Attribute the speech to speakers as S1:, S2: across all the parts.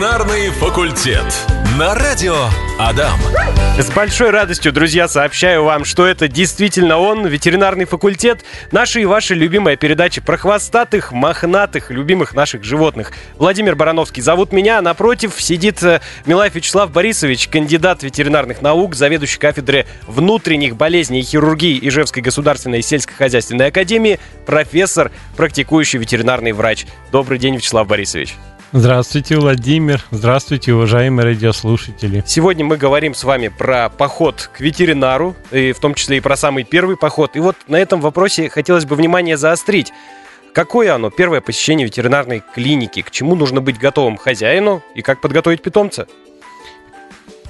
S1: Ветеринарный факультет. На радио Адам.
S2: С большой радостью, друзья, сообщаю вам, что это действительно он, ветеринарный факультет, наша и ваша любимая передача про хвостатых, мохнатых, любимых наших животных. Владимир Барановский зовут меня, а напротив сидит э, Милаев Вячеслав Борисович, кандидат ветеринарных наук, заведующий кафедры внутренних болезней и хирургии Ижевской государственной сельскохозяйственной академии, профессор, практикующий ветеринарный врач. Добрый день, Вячеслав Борисович.
S3: Здравствуйте, Владимир. Здравствуйте, уважаемые радиослушатели.
S2: Сегодня мы говорим с вами про поход к ветеринару, и в том числе и про самый первый поход. И вот на этом вопросе хотелось бы внимание заострить. Какое оно, первое посещение ветеринарной клиники? К чему нужно быть готовым хозяину и как подготовить питомца?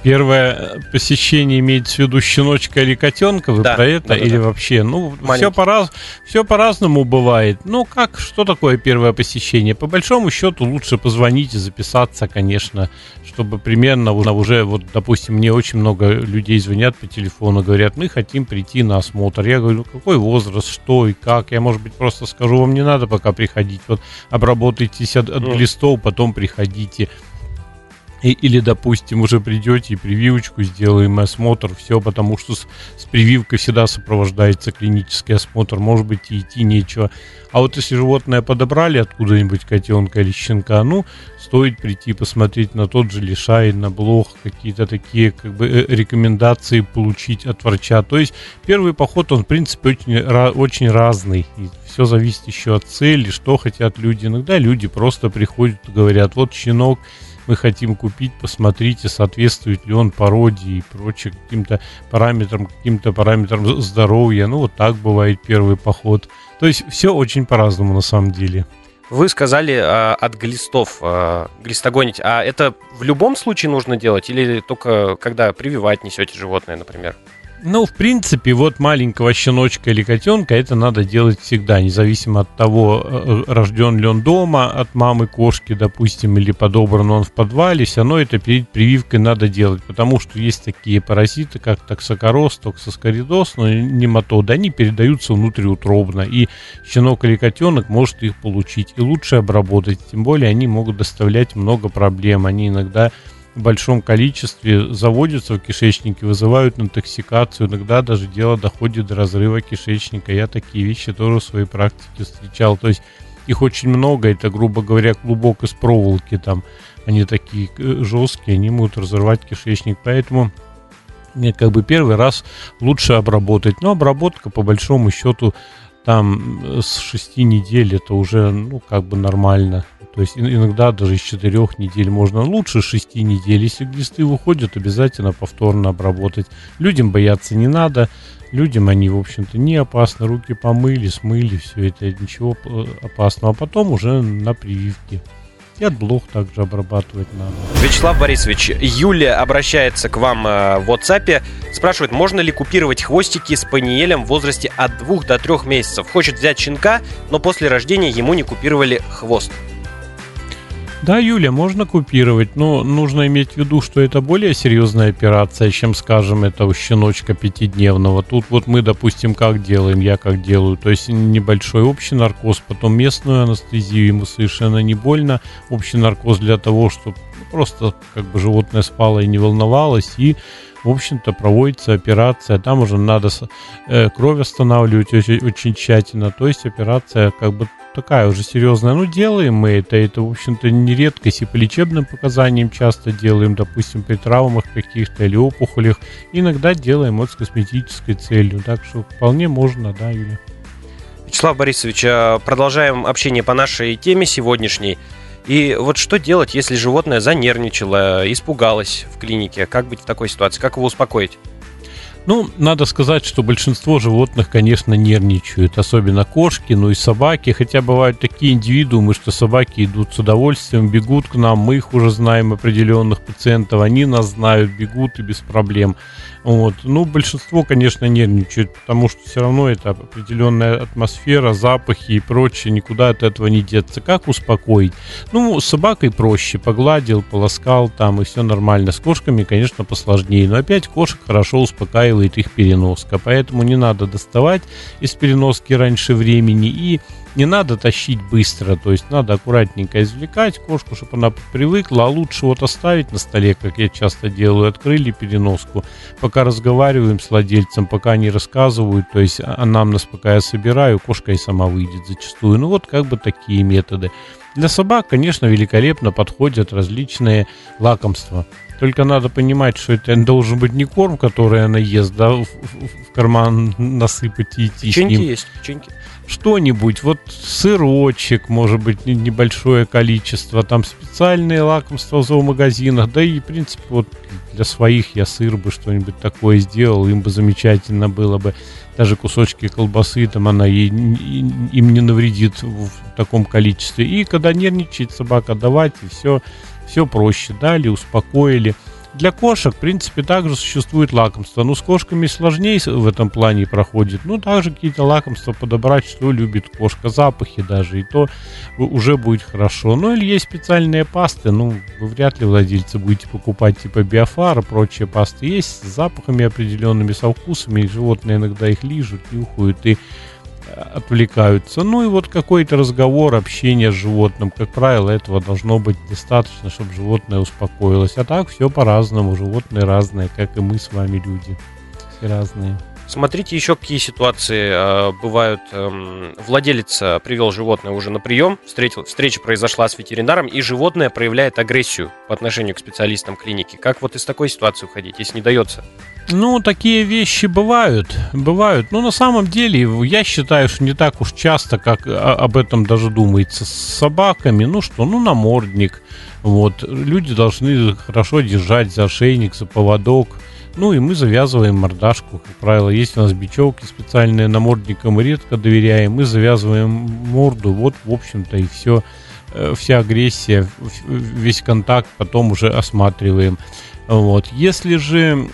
S3: Первое посещение имеется в виду щеночка или котенка, вы
S2: Да,
S3: про это?
S2: да, да,
S3: или
S2: да.
S3: вообще? Ну,
S2: Маленький.
S3: все, по-раз, все по-разному бывает. Ну, как, что такое первое посещение? По большому счету лучше позвонить и записаться, конечно, чтобы примерно уже, вот, допустим, мне очень много людей звонят по телефону, говорят, мы хотим прийти на осмотр. Я говорю, какой возраст, что и как? Я, может быть, просто скажу, вам не надо пока приходить. Вот обработайтесь от, от глистов, потом приходите. И- или, допустим, уже придете и прививочку сделаем, осмотр, все, потому что с, с прививкой всегда сопровождается клинический осмотр, может быть, и идти нечего. А вот если животное подобрали откуда-нибудь котенка или щенка, ну, стоит прийти посмотреть на тот же лишай, на блог, какие-то такие как бы э, рекомендации получить от врача. То есть первый поход, он, в принципе, очень, очень разный. И все зависит еще от цели, что хотят люди. Иногда люди просто приходят и говорят, вот щенок, мы хотим купить, посмотрите, соответствует ли он породе и прочее каким-то параметрам, каким-то параметрам здоровья. Ну, вот так бывает первый поход. То есть все очень по-разному на самом деле.
S2: Вы сказали а, от глистов а, глистогонить. А это в любом случае нужно делать или только когда прививать несете животное, например?
S3: Ну, в принципе, вот маленького щеночка или котенка это надо делать всегда, независимо от того, э, рожден ли он дома от мамы кошки, допустим, или подобран он в подвале, все равно это перед прививкой надо делать, потому что есть такие паразиты, как токсокороз, токсоскоридоз, но нематоды, они передаются внутриутробно, и щенок или котенок может их получить, и лучше обработать, тем более они могут доставлять много проблем, они иногда в большом количестве заводятся в кишечнике, вызывают интоксикацию, иногда даже дело доходит до разрыва кишечника. Я такие вещи тоже в своей практике встречал. То есть их очень много, это, грубо говоря, клубок из проволоки там. Они такие э, жесткие, они могут разрывать кишечник. Поэтому как бы первый раз лучше обработать. Но обработка, по большому счету, там э, с 6 недель это уже, ну, как бы нормально. То есть ин- иногда даже из 4 недель можно лучше 6 недель. Если глисты выходят, обязательно повторно обработать. Людям бояться не надо. Людям они, в общем-то, не опасны. Руки помыли, смыли, все это, ничего э, опасного. А потом уже на прививке. И от блох также обрабатывать надо.
S2: Вячеслав Борисович, Юлия обращается к вам э, в WhatsApp, спрашивает, можно ли купировать хвостики с паниелем в возрасте от 2 до 3 месяцев. Хочет взять щенка, но после рождения ему не купировали хвост.
S3: Да, Юля, можно купировать, но нужно иметь в виду, что это более серьезная операция, чем, скажем, это у щеночка пятидневного. Тут вот мы, допустим, как делаем, я как делаю, то есть небольшой общий наркоз, потом местную анестезию, ему совершенно не больно. Общий наркоз для того, чтобы просто как бы животное спало и не волновалось, и в общем-то, проводится операция, там уже надо э, кровь останавливать очень, очень тщательно, то есть операция как бы такая уже серьезная. Ну, делаем мы это, это, в общем-то, не редкость, и по лечебным показаниям часто делаем, допустим, при травмах каких-то или опухолях. Иногда делаем вот с косметической целью, так что вполне можно, да, Юля.
S2: Вячеслав Борисович, э, продолжаем общение по нашей теме сегодняшней. И вот что делать, если животное занервничало, испугалось в клинике? Как быть в такой ситуации? Как его успокоить?
S3: Ну, надо сказать, что большинство животных, конечно, нервничают, особенно кошки, ну и собаки, хотя бывают такие индивидуумы, что собаки идут с удовольствием, бегут к нам, мы их уже знаем, определенных пациентов, они нас знают, бегут и без проблем. Вот. Ну, большинство, конечно, нервничают, потому что все равно это определенная атмосфера, запахи и прочее, никуда от этого не деться. Как успокоить? Ну, с собакой проще, погладил, полоскал там, и все нормально. С кошками, конечно, посложнее, но опять кошек хорошо успокаивать устраивает их переноска. Поэтому не надо доставать из переноски раньше времени и не надо тащить быстро, то есть надо аккуратненько извлекать кошку, чтобы она привыкла, а лучше вот оставить на столе, как я часто делаю, открыли переноску, пока разговариваем с владельцем, пока они рассказывают, то есть анамнез пока я собираю, кошка и сама выйдет зачастую. Ну вот как бы такие методы. Для собак, конечно, великолепно подходят различные лакомства. Только надо понимать, что это должен быть не корм, который она ест, да, в, в, в карман насыпать и идти
S2: Печеньки
S3: с ним.
S2: есть, печеньки.
S3: Что-нибудь, вот сырочек, может быть, не- небольшое количество, там специальные лакомства в зоомагазинах, да и, в принципе, вот для своих я сыр бы что-нибудь такое сделал, им бы замечательно было бы. Даже кусочки колбасы, там она ей, им не навредит в таком количестве. И когда нервничает собака, давать, и все, все проще. Дали, успокоили. Для кошек, в принципе, также существует лакомство. Но с кошками сложнее в этом плане проходит. Ну, также какие-то лакомства подобрать, что любит кошка, запахи даже, и то уже будет хорошо. Ну, или есть специальные пасты, ну, вы вряд ли владельцы будете покупать типа биофар и прочие пасты. Есть с запахами определенными, со вкусами, животные иногда их лижут, нюхают и отвлекаются. Ну и вот какой-то разговор, общение с животным, как правило, этого должно быть достаточно, чтобы животное успокоилось. А так все по-разному, животные разные, как и мы с вами люди. Все разные.
S2: Смотрите еще какие ситуации э, бывают. эм, владелец э, привел животное уже на прием, встретил, встреча произошла с ветеринаром, и животное проявляет агрессию по отношению к специалистам клиники. Как вот из такой ситуации уходить, если не дается?
S3: Ну, такие вещи бывают, бывают. Но на самом деле, я считаю, что не так уж часто, как о- об этом даже думается. С собаками, ну что, ну намордник. Вот, люди должны хорошо держать за ошейник, за поводок. Ну и мы завязываем мордашку, как правило. Есть у нас бечевки специальные, намордникам редко доверяем. Мы завязываем морду, вот, в общем-то, и все. Вся агрессия, весь контакт потом уже осматриваем. Вот. Если же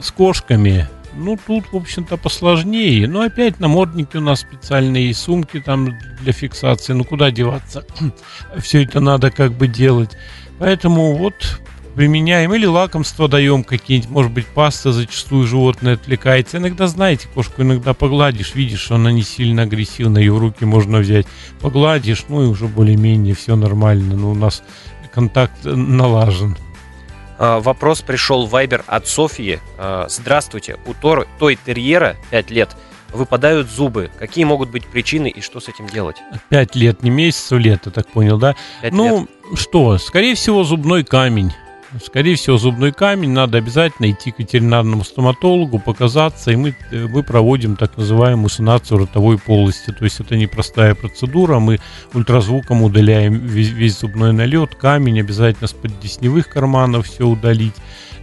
S3: с кошками, ну, тут, в общем-то, посложнее. Но опять намордники у нас специальные, и сумки там для фиксации. Ну, куда деваться? Все это надо как бы делать. Поэтому вот применяем или лакомство даем какие-нибудь, может быть, паста зачастую животное отвлекается. Иногда, знаете, кошку иногда погладишь, видишь, что она не сильно агрессивна, ее в руки можно взять, погладишь, ну и уже более-менее все нормально. Но у нас контакт э, налажен.
S2: А, Вопрос пришел в Вайбер от Софии. А, Здравствуйте, у Тор- той терьера 5 лет выпадают зубы. Какие могут быть причины и что с этим делать?
S3: Пять лет, не месяцев, лет, я так понял, да?
S2: Пять
S3: ну,
S2: лет.
S3: что, скорее всего, зубной камень. Скорее всего, зубной камень. Надо обязательно идти к ветеринарному стоматологу, показаться, и мы, э, мы проводим так называемую санацию ротовой полости. То есть это непростая процедура. Мы ультразвуком удаляем весь, весь зубной налет, камень, обязательно с поддесневых карманов все удалить.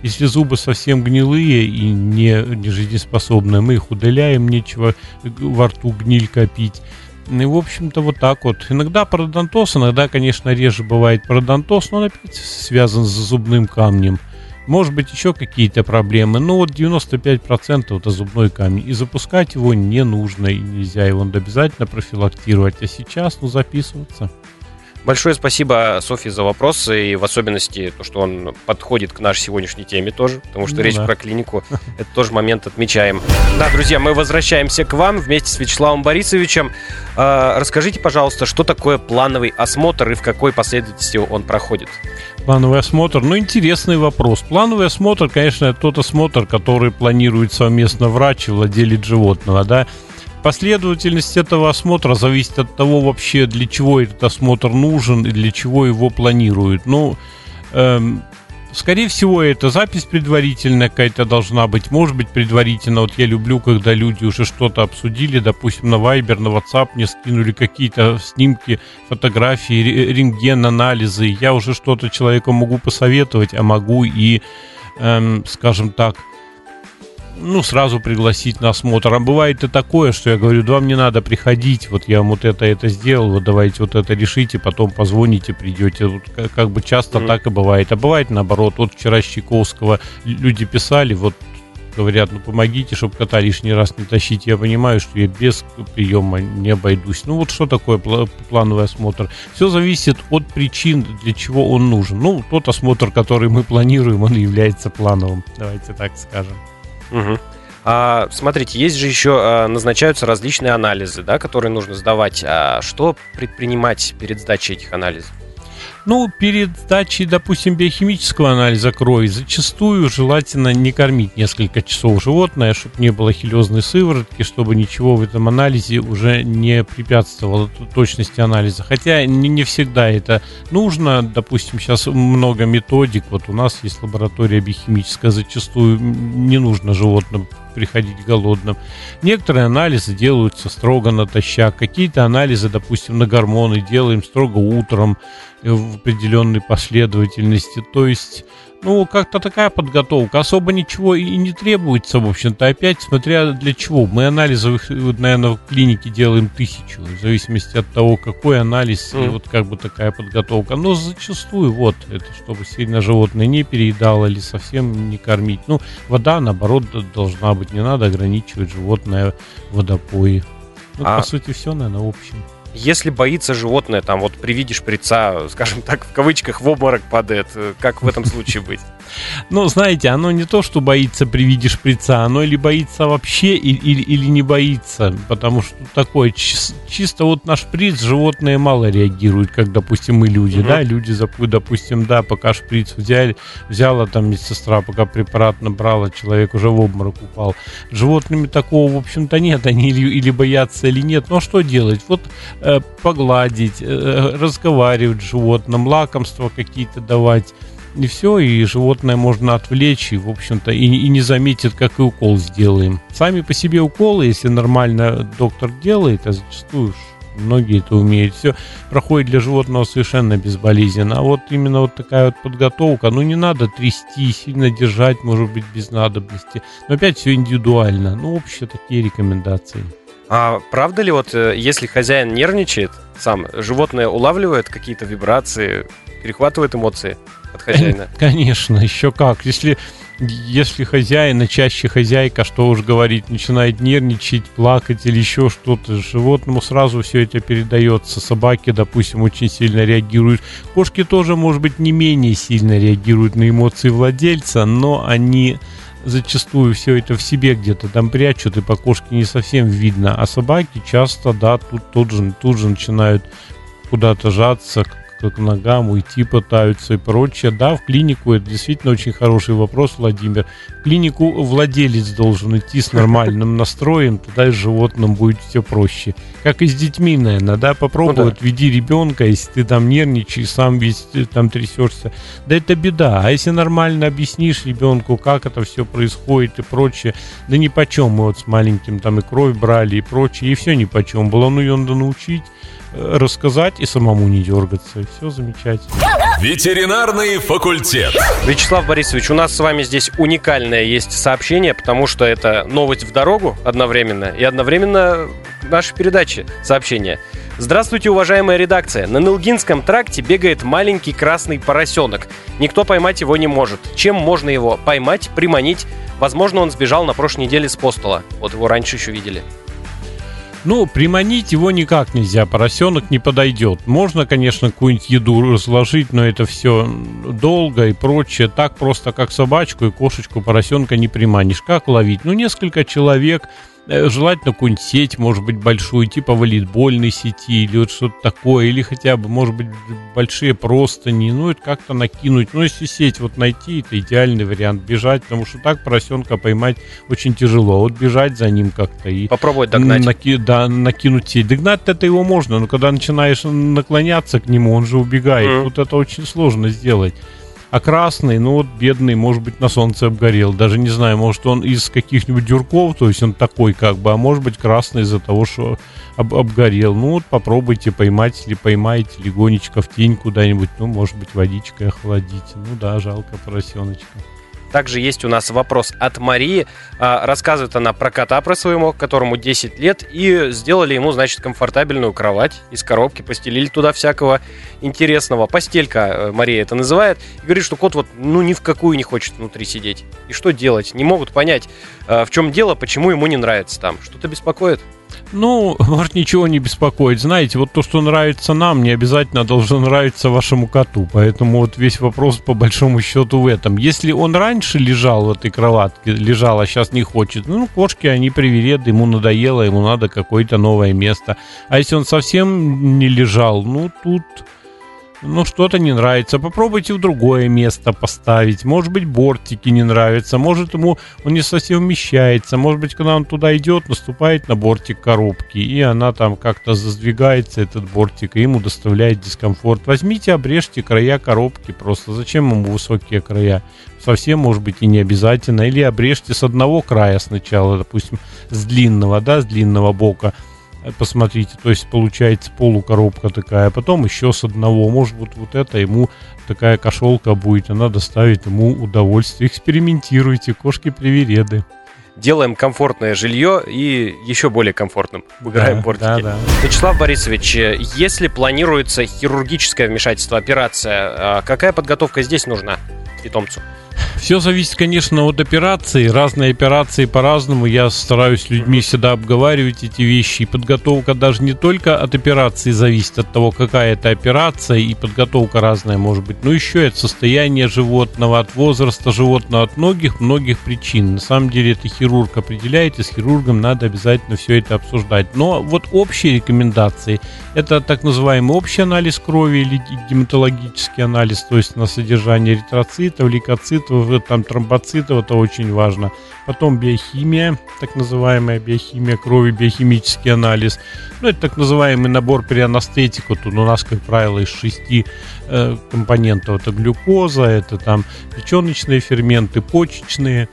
S3: Если зубы совсем гнилые и не, не жизнеспособные, мы их удаляем, нечего во рту гниль копить. Ну И, в общем-то, вот так вот. Иногда пародонтоз, иногда, конечно, реже бывает пародонтоз, но он опять связан с зубным камнем. Может быть, еще какие-то проблемы. Но вот 95% это зубной камень. И запускать его не нужно, и нельзя. Его надо обязательно профилактировать. А сейчас, ну, записываться.
S2: Большое спасибо, Софье, за вопросы, и в особенности то, что он подходит к нашей сегодняшней теме тоже, потому что
S3: Ну
S2: речь
S3: да.
S2: про клинику, это тоже момент отмечаем. Да, друзья, мы возвращаемся к вам вместе с Вячеславом Борисовичем. А, Расскажите, пожалуйста, что такое плановый осмотр и в какой последовательности он проходит?
S3: Плановый осмотр. Ну, интересный вопрос. Плановый осмотр, конечно, это тот осмотр, который планирует совместно врач и владелец животного, да. Последовательность этого осмотра зависит от того вообще, для чего этот осмотр нужен и для чего его планируют. Ну, эм, скорее всего, это запись предварительная какая-то должна быть. Может быть, предварительно. Вот я люблю, когда люди уже что-то обсудили, допустим, на Viber, на WhatsApp мне скинули какие-то снимки, фотографии, ре- рентген, анализы. Я уже что-то человеку могу посоветовать, а могу и, эм, скажем так, ну, сразу пригласить на осмотр. А бывает и такое, что я говорю, да вам не надо приходить, вот я вам вот это, это сделал, вот давайте вот это решите, потом позвоните, придете. Вот как, как бы часто
S2: Мгм.
S3: так и бывает. А бывает наоборот. Вот вчера с Чайковского люди писали, вот говорят, ну помогите, чтобы кота лишний раз не тащить. Я понимаю, что я без приема не обойдусь. Ну вот что такое пла- плановый осмотр? Все зависит от причин, для чего он нужен. Ну, тот осмотр, который мы планируем, он является плановым. Давайте так скажем.
S2: Мгм. А, смотрите, есть же еще а, назначаются различные анализы, да, которые нужно сдавать. А что предпринимать перед сдачей этих анализов?
S3: Ну, перед сдачей, допустим, биохимического анализа крови зачастую желательно не кормить несколько часов животное, чтобы не было хилезной сыворотки, чтобы ничего в этом анализе уже не препятствовало точности анализа. Хотя не, не всегда это нужно. Допустим, сейчас много методик. Вот у нас есть лаборатория биохимическая, зачастую не нужно животным приходить голодным. Некоторые анализы делаются строго натощак. Какие-то анализы, допустим, на гормоны делаем строго утром в определенной последовательности. То есть ну, как-то такая подготовка. Особо ничего и не требуется, в общем-то. Опять, смотря для чего. Мы анализов, наверное, в клинике делаем тысячу, в зависимости от того, какой анализ mm. и вот как бы такая подготовка. Но зачастую вот это, чтобы сильно животное не переедало или совсем не кормить. Ну, вода, наоборот, должна быть. Не надо ограничивать животное водопои. Ну, а... по сути, все, наверное, в общем.
S2: Если боится животное, там вот при виде шприца, скажем так, в кавычках, в обморок падает, э, как в этом случае быть?
S3: Ну, знаете, оно не то, что боится при виде шприца, оно или боится вообще, или, или не боится. Потому что такое, чис, чисто вот на шприц животные мало реагируют, как, допустим, мы люди, угу. да, люди, допустим, да, пока шприц взяли, взяла там медсестра, пока препарат набрала, человек уже в обморок упал. Животными такого, в общем-то, нет, они или, или боятся, или нет. Но что делать? Вот э, погладить, э, разговаривать с животным, лакомства какие-то давать и все, и животное можно отвлечь, и, в общем-то, и, и не заметит, как и укол сделаем. Сами по себе уколы, если нормально доктор делает, а зачастую многие это умеют, все проходит для животного совершенно безболезненно. А вот именно вот такая вот подготовка, ну не надо трясти, сильно держать, может быть, без надобности. Но опять все индивидуально. Ну, общие такие рекомендации.
S2: А правда ли вот, э, если хозяин нервничает сам, животное улавливает какие-то вибрации, перехватывает эмоции? От хозяина.
S3: Конечно, еще как. Если если хозяин, а чаще хозяйка, что уж говорить, начинает нервничать, плакать или еще что-то, животному сразу все это передается. Собаки, допустим, очень сильно реагируют. Кошки тоже, может быть, не менее сильно реагируют на эмоции владельца, но они зачастую все это в себе где-то там прячут, и по кошке не совсем видно. А собаки часто, да, тут, тут, же, тут же начинают куда-то жаться, к ногам, уйти пытаются и прочее. Да, в клинику это действительно очень хороший вопрос, Владимир. Клинику владелец должен идти с нормальным настроем, тогда и с животным будет все проще. Как и с детьми, наверное, да, попробуй, ну, да. веди ребенка, если ты там нервничаешь, сам весь там трясешься, да это беда. А если нормально объяснишь ребенку, как это все происходит и прочее, да ни по чем мы вот с маленьким там и кровь брали и прочее, и все ни по чем было, ну ее надо научить рассказать и самому не дергаться. И все замечательно.
S1: Ветеринарный факультет.
S2: Вячеслав Борисович, у нас с вами здесь уникальное есть сообщение, потому что это новость в дорогу одновременно и одновременно наши передачи сообщения. Здравствуйте, уважаемая редакция. На Нылгинском тракте бегает маленький красный поросенок. Никто поймать его не может. Чем можно его поймать, приманить? Возможно, он сбежал на прошлой неделе с постола. Вот его раньше еще видели.
S3: Ну, приманить его никак нельзя, поросенок не подойдет. Можно, конечно, какую-нибудь еду разложить, но это все долго и прочее. Так просто, как собачку и кошечку поросенка не приманишь. Как ловить? Ну, несколько человек желательно какую-нибудь сеть, может быть, большую, типа волейбольной сети или вот что-то такое, или хотя бы, может быть, большие простыни, ну, это как-то накинуть. Ну, если сеть вот найти, это идеальный вариант бежать, потому что так поросенка поймать очень тяжело. Вот бежать за ним как-то и...
S2: Попробовать догнать.
S3: Наки, да, накинуть сеть. Догнать это его можно, но когда начинаешь наклоняться к нему, он же убегает. Mm. Вот это очень сложно сделать. А красный, ну вот бедный, может быть, на солнце обгорел. Даже не знаю, может он из каких-нибудь дюрков, то есть он такой как бы, а может быть красный из-за того, что об обгорел. Ну вот попробуйте поймать или поймаете легонечко в тень куда-нибудь. Ну, может быть, водичкой охладите. Ну да, жалко поросеночка.
S2: Также есть у нас вопрос от Марии. А, рассказывает она про кота, про своего, которому 10 лет, и сделали ему, значит, комфортабельную кровать из коробки, постелили туда всякого интересного. Постелька, э, Мария это называет, и говорит, что кот вот, ну, ни в какую не хочет внутри сидеть. И что делать? Не могут понять, э, в чем дело, почему ему не нравится там. Что-то беспокоит?
S3: Ну, может, ничего не беспокоит. Знаете, вот то, что нравится нам, не обязательно должно нравиться вашему коту. Поэтому вот весь вопрос по большому счету в этом. Если он раньше лежал в этой кроватке, лежал, а сейчас не хочет, ну, кошки, они привереды, ему надоело, ему надо какое-то новое место. А если он совсем не лежал, ну, тут ну, что-то не нравится, попробуйте в другое место поставить. Может быть, бортики не нравятся, может, ему он не совсем вмещается, может быть, когда он туда идет, наступает на бортик коробки, и она там как-то заздвигается, этот бортик, и ему доставляет дискомфорт. Возьмите, обрежьте края коробки просто. Зачем ему высокие края? Совсем, может быть, и не обязательно. Или обрежьте с одного края сначала, допустим, с длинного, да, с длинного бока – посмотрите, то есть получается полукоробка такая, а потом еще с одного, может быть вот это ему такая кошелка будет, она доставит ему удовольствие. Экспериментируйте, кошки-привереды.
S2: Делаем комфортное жилье и еще более комфортным. Выбираем да, бортики. Да, да. Вячеслав Борисович, если планируется хирургическое вмешательство, операция, а какая подготовка здесь нужна питомцу?
S3: Все зависит, конечно, от операции. Разные операции по-разному. Я стараюсь людьми всегда обговаривать эти вещи. И подготовка даже не только от операции зависит, от того, какая это операция, и подготовка разная может быть, но еще и от состояния животного, от возраста животного, от многих-многих причин. На самом деле это хирург определяет, и с хирургом надо обязательно все это обсуждать. Но вот общие рекомендации – это так называемый общий анализ крови или гематологический анализ, то есть на содержание эритроцитов, лейкоцитов, там тромбоцитов, это очень важно. Потом биохимия, так называемая биохимия крови, биохимический анализ. Ну, это так называемый набор перианестетика. Тут у нас, как правило, из шести э, компонентов. Это глюкоза, это там печеночные ферменты, почечные.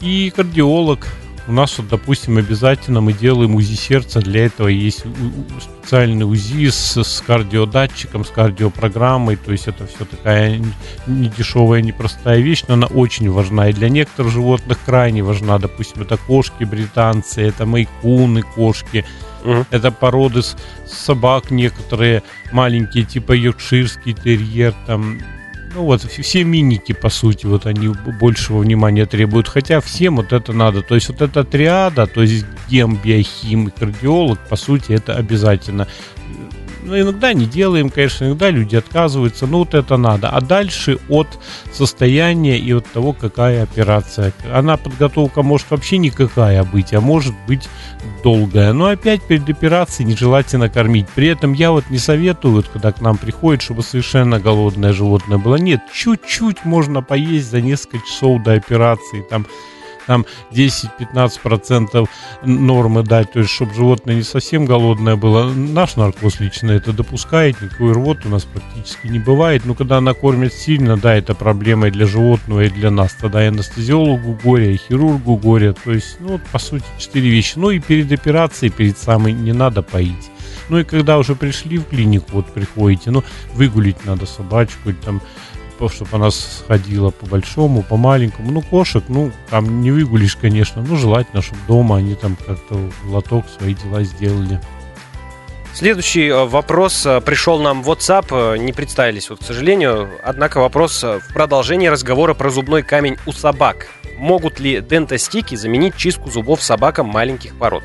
S3: И кардиолог, у нас вот, допустим, обязательно мы делаем УЗИ сердца. Для этого есть специальный УЗИ с, с кардиодатчиком, с кардиопрограммой. То есть это все такая не дешевая, непростая вещь, но она очень важна. И для некоторых животных крайне важна. Допустим, это кошки британцы, это майкуны кошки. Угу. Это породы собак некоторые маленькие, типа йоркширский терьер, там ну вот, все миники, по сути, вот они большего внимания требуют. Хотя всем вот это надо. То есть вот эта триада, то есть гем, биохим и кардиолог, по сути, это обязательно. Ну, иногда не делаем, конечно, иногда люди отказываются, но вот это надо. А дальше от состояния и от того, какая операция. Она подготовка может вообще никакая быть, а может быть долгая. Но опять перед операцией нежелательно кормить. При этом я вот не советую, вот, когда к нам приходит, чтобы совершенно голодное животное было. Нет, чуть-чуть можно поесть за несколько часов до операции. Там там 10-15% нормы дать, то есть чтобы животное не совсем голодное было. Наш наркоз лично это допускает, никакой рвоты у нас практически не бывает. Но когда она кормит сильно, да, это проблема и для животного, и для нас. Тогда и анестезиологу горе, и хирургу горе. То есть, ну, вот, по сути, четыре вещи. Ну и перед операцией, перед самой не надо поить. Ну и когда уже пришли в клинику, вот приходите, ну, выгулить надо собачку, там, чтобы она сходила по большому, по маленькому. Ну, кошек, ну, там не выгулишь, конечно, ну, желательно, чтобы дома они там как-то лоток свои дела сделали.
S2: Следующий э, вопрос э, пришел нам в WhatsApp, э, не представились, вот, к сожалению. Однако вопрос в продолжении разговора про зубной камень у собак. Могут ли дентостики заменить чистку зубов собакам маленьких пород?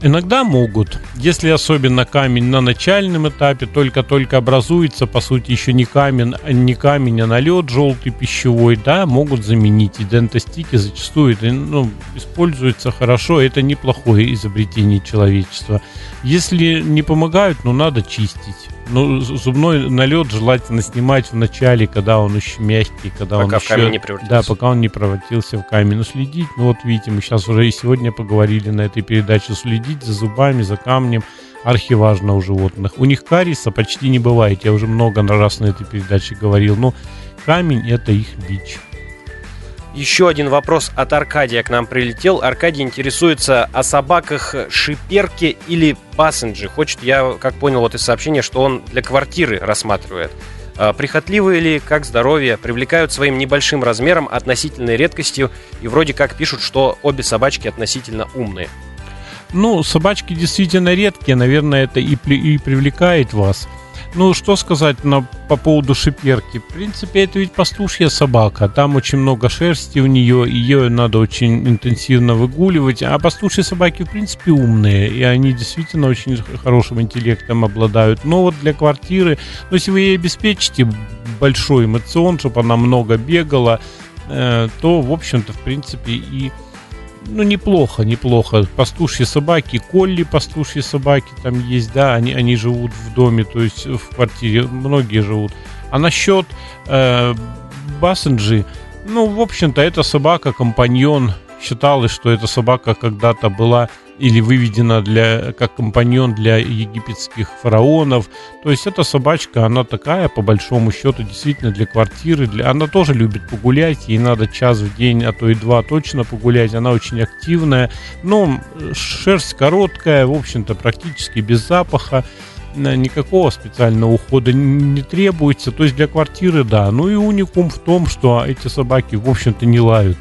S3: Иногда могут, если особенно камень на начальном этапе только-только образуется, по сути еще не камень, не камень, а налет желтый пищевой, да, могут заменить. И дентостики зачастую ну, используются хорошо, это неплохое изобретение человечества. Если не помогают, ну надо чистить. Ну, зубной налет желательно снимать в начале, когда он еще мягкий, когда
S2: пока
S3: он
S2: в камень не превратился.
S3: Да, пока он не превратился в камень. Ну, следить, ну вот видите, мы сейчас уже и сегодня поговорили на этой передаче, следить за зубами, за камнем архиважно у животных. У них кариеса почти не бывает, я уже много раз на этой передаче говорил, но камень это их бич.
S2: Еще один вопрос от Аркадия к нам прилетел. Аркадий интересуется о собаках шиперки или пассенджи. Хочет, я как понял вот из сообщения, что он для квартиры рассматривает. А, прихотливые ли, как здоровье, привлекают своим небольшим размером, относительной редкостью, и вроде как пишут, что обе собачки относительно умные.
S3: Ну, собачки действительно редкие, наверное, это и, и привлекает вас. Ну, что сказать на, по поводу шиперки? В принципе, это ведь пастушья собака. Там очень много шерсти у нее, ее надо очень интенсивно выгуливать. А пастушьи собаки, в принципе, умные. И они действительно очень хорошим интеллектом обладают. Но вот для квартиры, ну, если вы ей обеспечите большой эмоцион, чтобы она много бегала, э, то, в общем-то, в принципе, и ну, неплохо, неплохо. Пастушьи собаки, колли пастушьи собаки там есть, да, они, они живут в доме, то есть в квартире, многие живут. А насчет э, Бассенджи, ну, в общем-то, эта собака, компаньон, считалось, что эта собака когда-то была или выведена для, как компаньон для египетских фараонов. То есть эта собачка, она такая, по большому счету, действительно для квартиры. Для... Она тоже любит погулять, ей надо час в день, а то и два точно погулять. Она очень активная, но шерсть короткая, в общем-то, практически без запаха никакого специального ухода не требуется. То есть для квартиры, да. Ну и уникум в том, что эти собаки, в общем-то, не лают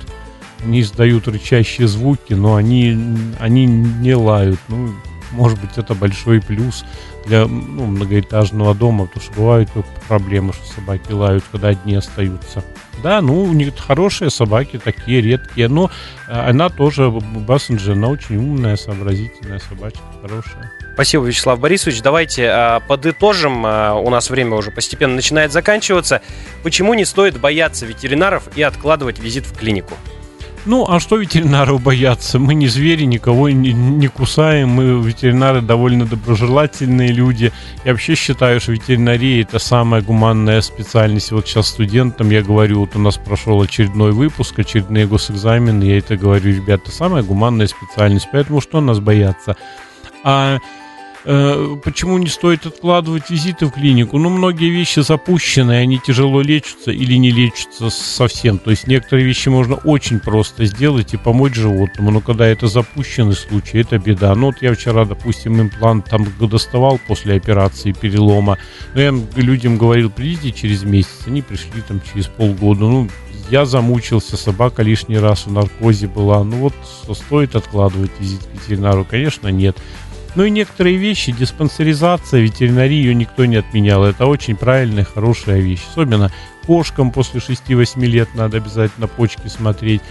S3: они издают рычащие звуки, но они, они не лают. Ну, может быть, это большой плюс для ну, многоэтажного дома, потому что бывают проблемы, что собаки лают, когда одни остаются. Да, ну, у них хорошие собаки, такие редкие, но а, она тоже, Бассенджи, она очень умная, сообразительная собачка, хорошая.
S2: Спасибо, Вячеслав Борисович. Давайте э, подытожим. Э, у нас время уже постепенно начинает заканчиваться. Почему не стоит бояться ветеринаров и откладывать визит в клинику?
S3: Ну, а что ветеринаров бояться? Мы не звери, никого не, не кусаем, мы ветеринары довольно доброжелательные люди. Я вообще считаю, что ветеринария это самая гуманная специальность. Вот сейчас студентам я говорю, вот у нас прошел очередной выпуск, очередные госэкзамены, я это говорю, ребята, самая гуманная специальность, поэтому что нас бояться? А почему не стоит откладывать визиты в клинику? Ну, многие вещи запущены, они тяжело лечатся или не лечатся совсем. То есть некоторые вещи можно очень просто сделать и помочь животному, но когда это запущенный случай, это беда. Ну, вот я вчера, допустим, имплант там доставал после операции перелома, но я людям говорил, придите через месяц, они пришли там через полгода. Ну, я замучился, собака лишний раз в наркозе была. Ну вот стоит откладывать визит к ветеринару? Конечно, нет. Ну и некоторые вещи, диспансеризация, ветеринария, ее никто не отменял. Это очень правильная, хорошая вещь. Особенно кошкам после 6-8 лет надо обязательно почки смотреть.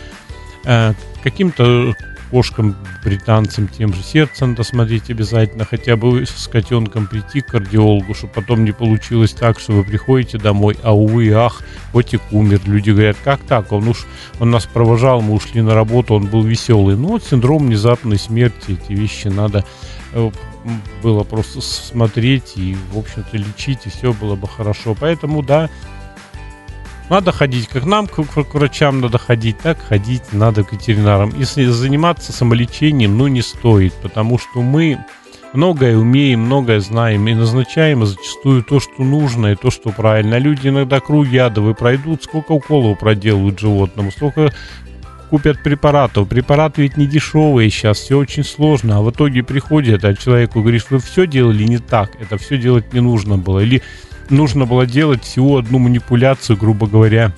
S3: Э, каким-то кошкам, британцам, тем же сердце надо смотреть обязательно, хотя бы с котенком прийти к кардиологу, чтобы потом не получилось так, что вы приходите домой, а увы, ах, котик умер. Люди говорят, как так? Он уж, он нас провожал, мы ушли на работу, он был веселый. Ну вот синдром внезапной смерти, эти вещи надо Э, было просто смотреть и, в общем-то, лечить, и все было бы хорошо. Поэтому, да, надо ходить, как нам, к, к врачам надо ходить, так ходить надо к ветеринарам. Если заниматься самолечением, ну, не стоит, потому что мы многое умеем, многое знаем и назначаем зачастую то, что нужно и то, что правильно. Люди иногда круги адовые пройдут, сколько уколов проделают животному, столько купят препаратов. Препараты ведь не дешевые сейчас, все очень сложно. А в итоге приходит, а человеку говоришь, вы все делали не так, это все делать не нужно было. Или нужно было делать всего одну манипуляцию, грубо говоря,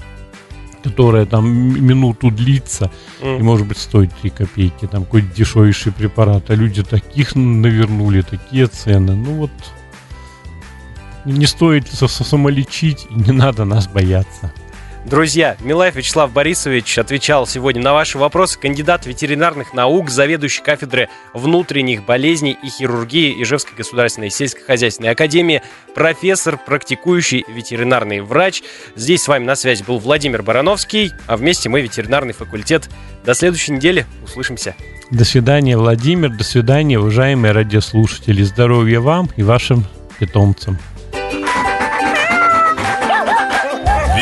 S3: которая там минуту длится mm. и может быть стоит 3 копейки, там какой-то дешевейший препарат, а люди таких навернули, такие цены, ну вот не стоит самолечить, не надо нас бояться.
S2: Друзья, Милаев Вячеслав Борисович отвечал сегодня на ваши вопросы. Кандидат ветеринарных наук, заведующий кафедры внутренних болезней и хирургии Ижевской государственной сельскохозяйственной академии, профессор, практикующий ветеринарный врач. Здесь с вами на связи был Владимир Барановский, а вместе мы ветеринарный факультет. До следующей недели. Услышимся.
S3: До свидания, Владимир. До свидания, уважаемые радиослушатели. Здоровья вам и вашим питомцам.